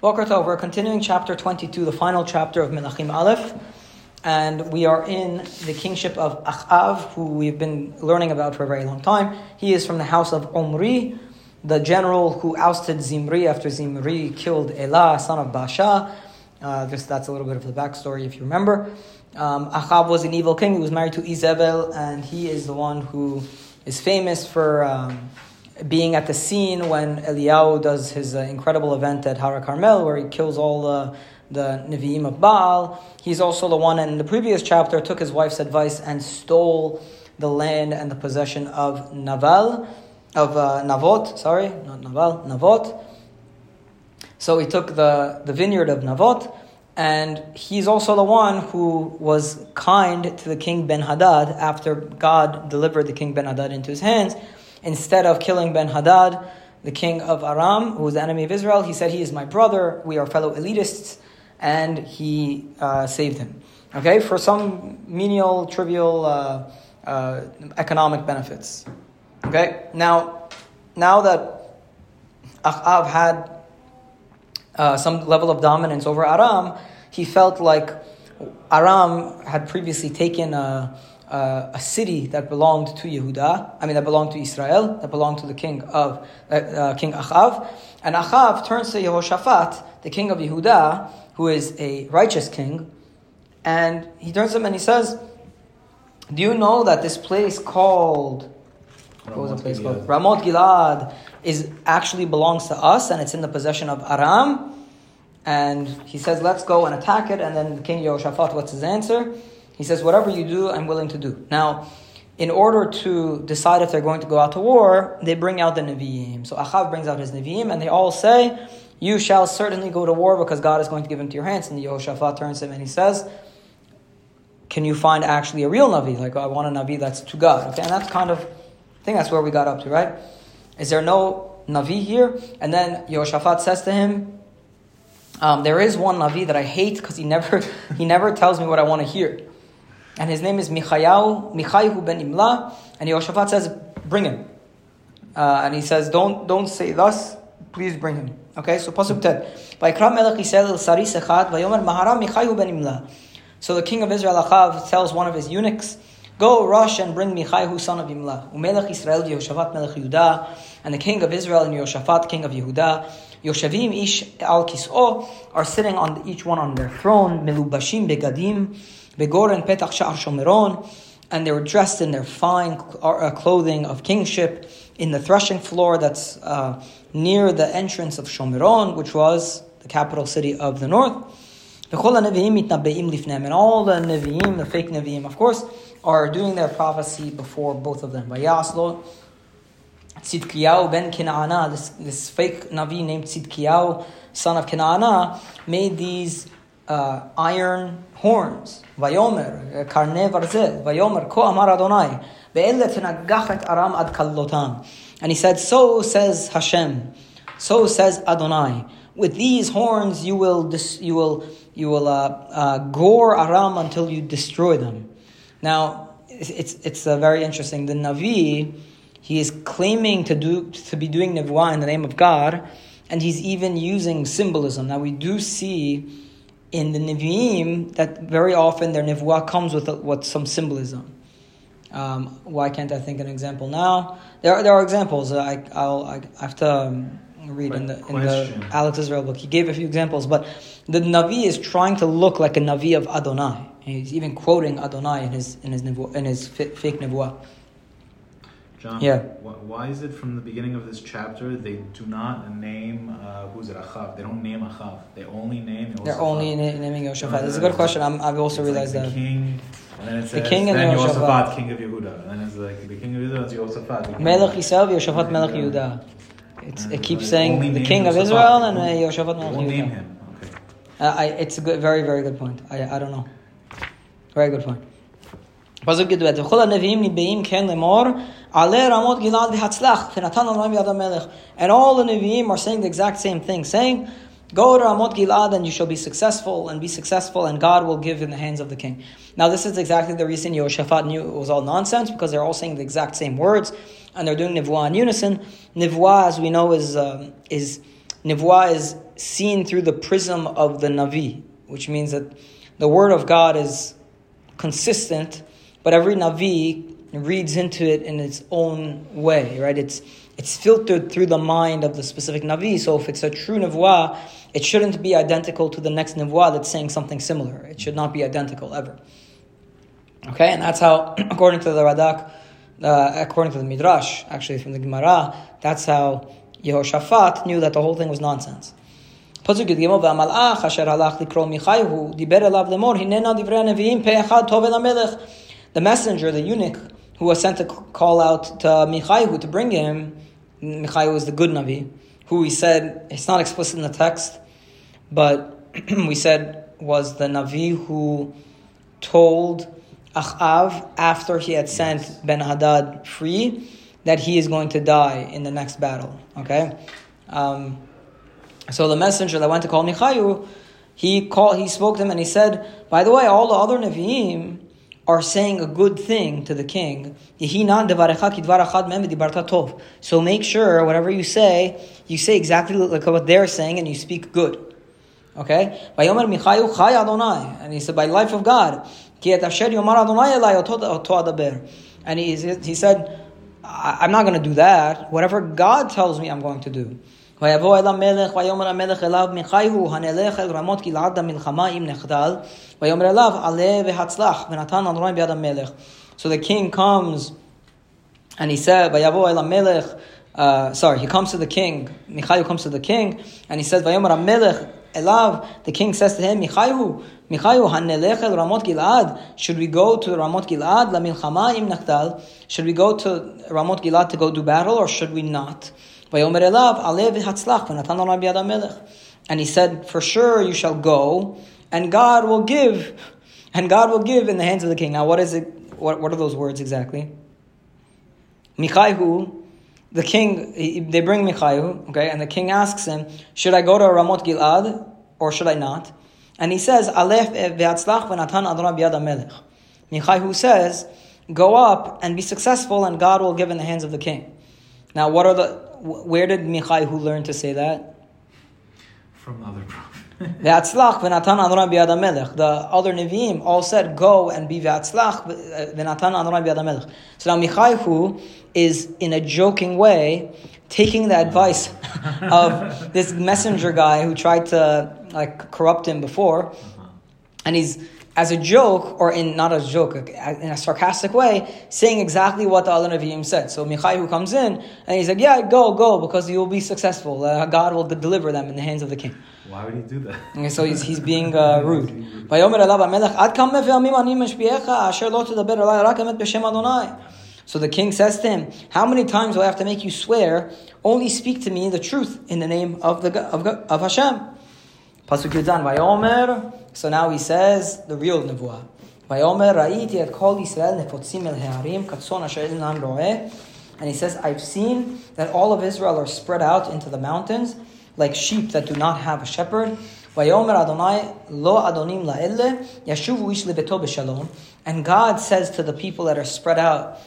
Boker Tov, we're continuing chapter 22, the final chapter of Melachim Aleph, and we are in the kingship of Achav, who we've been learning about for a very long time. He is from the house of Omri, the general who ousted Zimri after Zimri killed Elah, son of Baasha. Uh, just, that's a little bit of the backstory if you remember. Um, Achav was an evil king. He was married to Izebel, and he is the one who is famous for um, being at the scene when Eliyahu does his uh, incredible event at Hara Carmel, where he kills all the the Nevi'im of Baal. He's also the one in the previous chapter took his wife's advice and stole the land and the possession of Naval, of uh, Navot. Sorry, not Naval, Navot. So he took the the vineyard of Navot. And he's also the one who was kind to the king Ben Hadad after God delivered the king Ben Hadad into his hands Instead of killing Ben Hadad, the king of Aram, who was the enemy of Israel, he said, He is my brother, we are fellow elitists, and he uh, saved him. Okay, for some menial, trivial uh, uh, economic benefits. Okay, now, now that Achav had uh, some level of dominance over Aram, he felt like Aram had previously taken a uh, a city that belonged to Yehuda, I mean that belonged to Israel, that belonged to the king of uh, uh, King Achav, and Achav turns to Yehoshaphat, the king of Yehuda, who is a righteous king, and he turns to him and he says, "Do you know that this place called what was the place Gilad. called Ramot Gilad is actually belongs to us, and it's in the possession of Aram?" And he says, "Let's go and attack it." And then the king Yehoshaphat, what's his answer? He says, Whatever you do, I'm willing to do. Now, in order to decide if they're going to go out to war, they bring out the Nevi'im. So Achav brings out his Nevi'im, and they all say, You shall certainly go to war because God is going to give him to your hands. And Yehoshaphat turns to him and he says, Can you find actually a real Navi? Like, I want a Navi that's to God. Okay, and that's kind of, I think that's where we got up to, right? Is there no Navi here? And then Yehoshaphat says to him, um, there is one Navi that I hate because he never, he never tells me what I want to hear and his name is Michayahu, Michayahu ben Imla, and Yehoshaphat says, bring him. Uh, and he says, don't, don't say thus, please bring him. Okay, so Pasuk 10. Vaikram melech Yisrael sari sechat, vayomer mahara Michayahu ben Imla. So the king of Israel, Achav, tells one of his eunuchs, Go, rush and bring Michayahu, son of Imla. Umelech Israel, Yehoshaphat melech Yehuda, and the king of Israel and Yehoshaphat, king of Yehuda, Yoshavim ish al kis'o, are sitting on each one on their throne, milubashim begadim, Begoren Petach Sha'ar Shomeron, and they were dressed in their fine uh, clothing of kingship in the threshing floor that's uh, near the entrance of Shomeron, which was the capital city of the north. And all the Nevi'im, the fake Nevi'im, of course, are doing their prophecy before both of them. Tzidkiyahu ben Kina'ana, this, this fake Navi named Tzidkiyahu, son of Kina'ana, made these uh, iron horns. Vayomer, karne varzel, Vayomer, ko amar Adonai, ve'ele tenagachet aram ad kallotam. And he said, so says Hashem, so says Adonai. With these horns you will, dis- you will, you will uh, uh, gore Aram until you destroy them. Now, it's, it's uh, very interesting. The Navi, he is claiming to, do, to be doing Nevuah in the name of God, and he's even using symbolism. Now, we do see in the Nevi'im that very often their Nevuah comes with, a, with some symbolism. Um, why can't I think an example now? There are, there are examples. I, I'll, I have to um, read in the, in the Alex Israel book. He gave a few examples, but the Navi is trying to look like a Navi of Adonai. He's even quoting Adonai in his, in his, nevuah, in his fake Nevuah. John, yeah. why is it from the beginning of this chapter they do not name uh, who's it Achav? They don't name Achav. They only name. They're only na- naming Yoshaphat. That's a good question. i have also realized like the that. King, and then it says, the king and then king of Yehuda, and then it's like the king of Yehuda is Yoshaphat. Melech Yisrael, Yoshaphat Melech Yehuda. It's, it keeps saying the king of Israel and uh, Yoshaphat Melech Yehuda. name him. Okay. Uh, I, it's a good, very very good point. I I don't know. Very good point. פסוק י"ב, וכל הנביאים ניבאים כן לאמור, עלה רמות גלעד והצלח, ונתן אלוהים יד המלך. And all the Nevi'im are saying the exact same thing, saying, Go to Ramot Gilad and you shall be successful and be successful and God will give in the hands of the king. Now this is exactly the reason Yehoshaphat knew it was all nonsense because they're all saying the exact same words and they're doing Nivwa in unison. Nivwa, as we know, is, um, is Nivwa is seen through the prism of the Navi, which means that the word of God is consistent, but every Navi reads into it in its own way, right? It's it's filtered through the mind of the specific Navi. So if it's a true Nivwa, it shouldn't be identical to the next Nivwa that's saying something similar. It should not be identical ever. Okay, and that's how, according to the Radak, uh, according to the Midrash, actually from the Gemara, that's how Yehoshaphat knew that the whole thing was nonsense. The messenger, the eunuch, who was sent to call out to Michaihu to bring him, Michaihu was the good Navi, who we said, it's not explicit in the text, but we said was the Navi who told Achav after he had sent Ben Hadad free that he is going to die in the next battle. Okay, um, so the messenger that went to call Michayu, he called, he spoke to him and he said, "By the way, all the other Nevi'im are saying a good thing to the king. So make sure whatever you say, you say exactly like what they're saying and you speak good." Okay, and he said, "By life of God." And he, he said, I'm not going to do that. Whatever God tells me, I'm going to do. So the king comes and he said, uh, sorry, he comes to the king. Michayu comes to the king and he says, Elav, the king says to him, Michayu, Michayu, hanelech el Ramot Gilad. Should we go to Gilad? La milchama im nachdal. Should we go to Ramot Gilad to go do battle, or should we not? And he said, for sure you shall go, and God will give, and God will give in the hands of the king. Now, what is it? What, what are those words exactly? Michaihu, the king, they bring Michayu, okay, and the king asks him, should I go to Ramot Gilad or should I not? And he says, Aleph Adonai melech. Michayu says, go up and be successful and God will give in the hands of the king. Now, what are the, where did Michayu learn to say that? From other prophets. Ve'atzlach v'natan Adonai biyad melech. The other Nevi'im all said, go and be ve'atzlach v'natan Adonai biyad melech. So now Michayu is in a joking way taking the advice of this messenger guy who tried to like corrupt him before, and he's as a joke or in not as a joke in a sarcastic way saying exactly what the other Nevi'im said. So Michaihu comes in and he's like, "Yeah, go, go, because you will be successful. Uh, God will deliver them in the hands of the king." Why would he do that? Okay, so he's, he's being uh, rude. So the king says to him, How many times do I have to make you swear? Only speak to me the truth in the name of, the, of, of Hashem. Pasuk Yudan, Vayomer. So now he says the real nevuah. Vayomer ra'iti et kol Yisrael nefotzim el he'arim katzon asher nam roeh. And he says, I've seen that all of Israel are spread out into the mountains like sheep that do not have a shepherd. Vayomer Adonai lo adonim la'elle yashuvu ish lebeto b'shalom. And God says to the people that are spread out,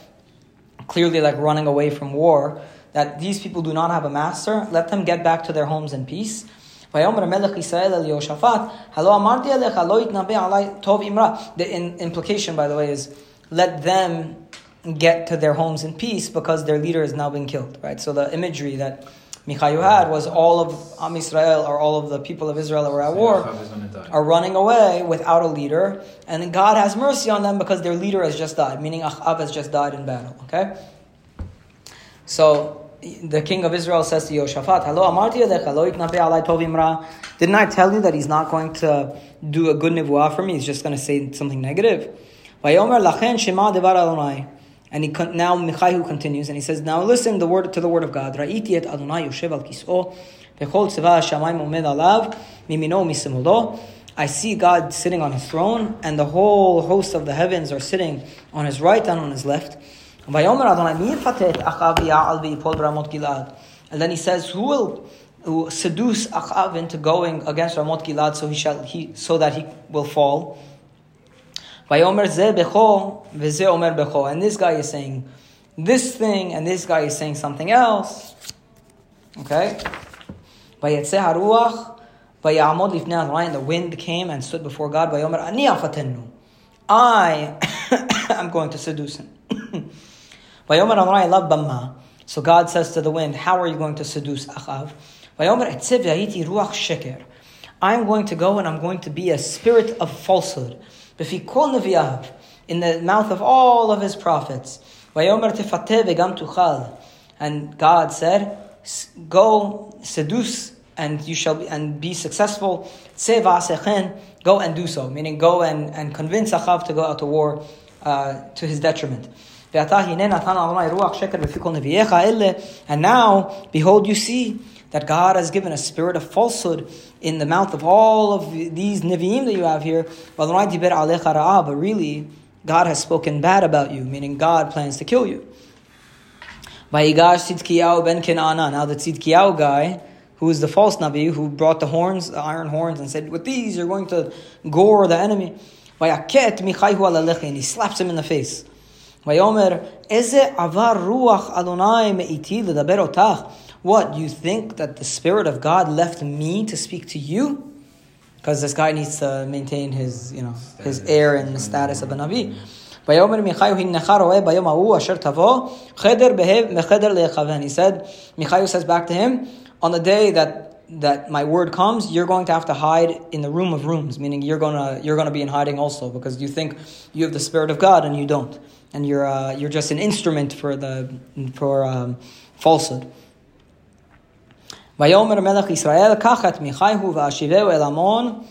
clearly like running away from war, that these people do not have a master, let them get back to their homes in peace. The implication, by the way, is let them get to their homes in peace because their leader has now been killed, right? So the imagery that Michayu had was all of Am Israel or all of the people of Israel that were at war are running away without a leader, and God has mercy on them because their leader has just died, meaning Achav has just died in battle. Okay, so the king of Israel says to Yoshaphat, "Halo, Amarti Didn't I tell you that he's not going to do a good nevuah for me? He's just going to say something negative." And he now Michaihu continues and he says, Now listen the word to the word of God. Ra'iti Adonai. I see God sitting on his throne, and the whole host of the heavens are sitting on his right and on his left. And then he says, Who will seduce Achav into going against Ramot Gilad so he shall he so that he will fall. And this guy is saying this thing, and this guy is saying something else. Okay? The wind came and stood before God. I am going to seduce him. So God says to the wind, How are you going to seduce Achav? I'm going to go and I'm going to be a spirit of falsehood. In the mouth of all of his prophets. And God said, Go seduce and you shall be, and be successful. Go and do so, meaning go and, and convince Achav to go out to war uh, to his detriment. And now, behold, you see that God has given a spirit of falsehood in the mouth of all of these Nevi'im that you have here. But really, God has spoken bad about you, meaning God plans to kill you. Now the Tzidkiyahu guy, who is the false Nabi, who brought the horns, the iron horns, and said, with these you're going to gore the enemy. And he slaps him in the face. Vayomer, eze avar ruach Adonai me'iti ledaber otach. What, you think that the Spirit of God left me to speak to you? Because this guy needs to maintain his, you know, his air and the status of a Nabi. ויאמר מיכאיו הנך רואה ביום ההוא אשר תבוא חדר מחדר ליכוון. He said, Michayu says back to him, on the day that that my word comes, you're going to have to hide in the room of rooms, meaning you're gonna you're gonna be in hiding also because you think you have the spirit of God and you don't, and you're uh, you're just an instrument for the for um, falsehood. ויאמר מלך ישראל, קח את ואשיבהו אל עמון,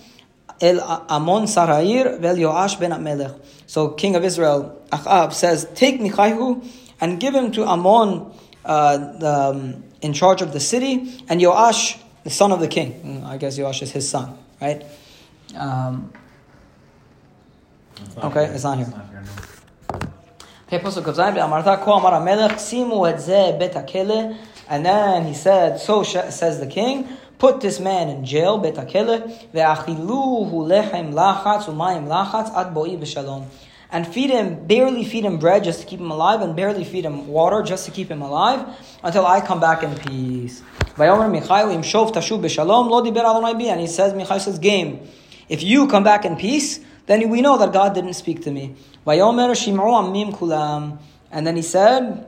אל עמון שר העיר ואל יואש בן המלך. So king of Israel, Ahab says, take Michaihu and give him to Amon uh, the, um, in charge of the city, and Yoash, the son of the king. Mm, I guess Yoash is his son, right? Um, okay, it's not here. It's not here no. And then he said, so says the king, put this man in jail. And feed him, barely feed him bread just to keep him alive, and barely feed him water just to keep him alive, until I come back in peace. And he says, Michal says, game. If you come back in peace, then we know that God didn't speak to me. And then he said,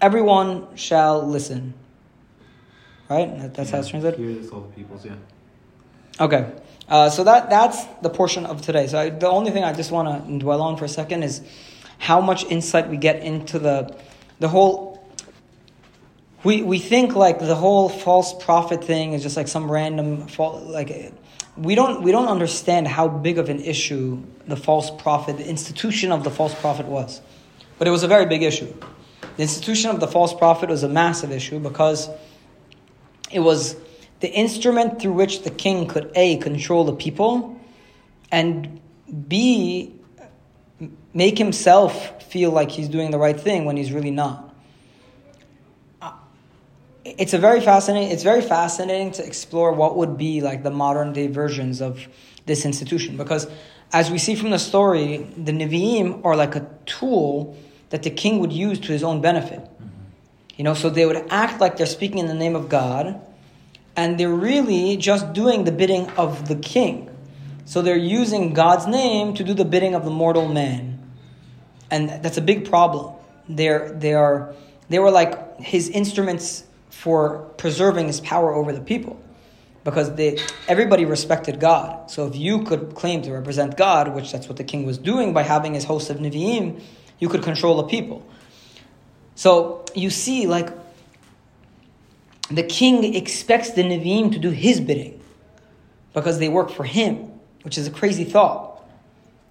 everyone shall listen. Right? That's yeah. how it's translated? Hear this all the peoples, yeah. Okay. Uh, so that that's the portion of today. So I, the only thing I just want to dwell on for a second is how much insight we get into the the whole. We we think like the whole false prophet thing is just like some random like we don't we don't understand how big of an issue the false prophet, the institution of the false prophet was, but it was a very big issue. The institution of the false prophet was a massive issue because it was the instrument through which the king could A, control the people, and B, make himself feel like he's doing the right thing when he's really not. It's a very fascinating. It's very fascinating to explore what would be like the modern day versions of this institution because, as we see from the story, the Nevi'im are like a tool that the king would use to his own benefit. You know, so they would act like they're speaking in the name of God, and they're really just doing the bidding of the king. So they're using God's name to do the bidding of the mortal man. And that's a big problem. They're, they, are, they were like his instruments for preserving his power over the people. Because they, everybody respected God. So if you could claim to represent God, which that's what the king was doing by having his host of Nevi'im, you could control the people. So you see, like, the king expects the Nevi'im to do his bidding because they work for him, which is a crazy thought,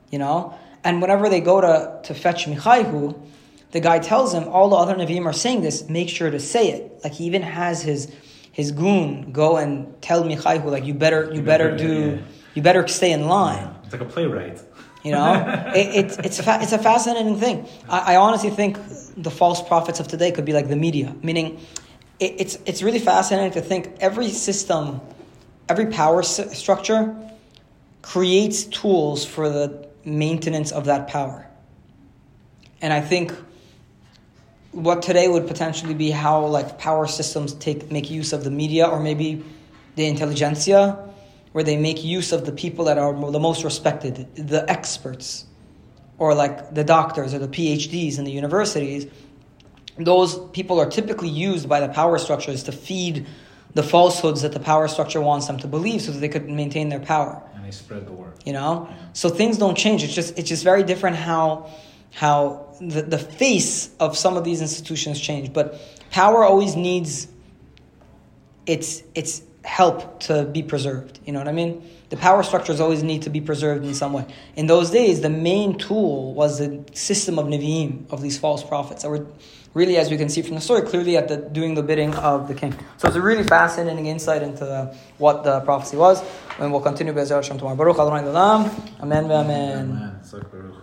you know? And whenever they go to, to fetch Michaihu, the guy tells him, all the other Nevi'im are saying this, make sure to say it. Like he even has his his goon go and tell Michaihu, like you better you, you better, better, do yeah. you better stay in line. It's like a playwright. You know, it, it, it's a fa- it's a fascinating thing. I, I honestly think the false prophets of today could be like the media, meaning it, it's it's really fascinating to think every system, every power s- structure creates tools for the maintenance of that power. And I think what today would potentially be how like power systems take make use of the media or maybe the intelligentsia, where they make use of the people that are the most respected, the experts, or like the doctors or the PhDs in the universities. Those people are typically used by the power structures to feed the falsehoods that the power structure wants them to believe so that they could maintain their power. And they spread the word. You know? Yeah. So things don't change. It's just it's just very different how how the, the face of some of these institutions change. But power always needs its its help to be preserved. You know what I mean? The power structures always need to be preserved in some way. In those days, the main tool was the system of Nevi'im, of these false prophets that were really, as we can see from the story, clearly at the doing the bidding of the king. So it's a really fascinating insight into what the prophecy was. And we'll continue Hashem tomorrow. Baruch Adonai Amen, amen. amen.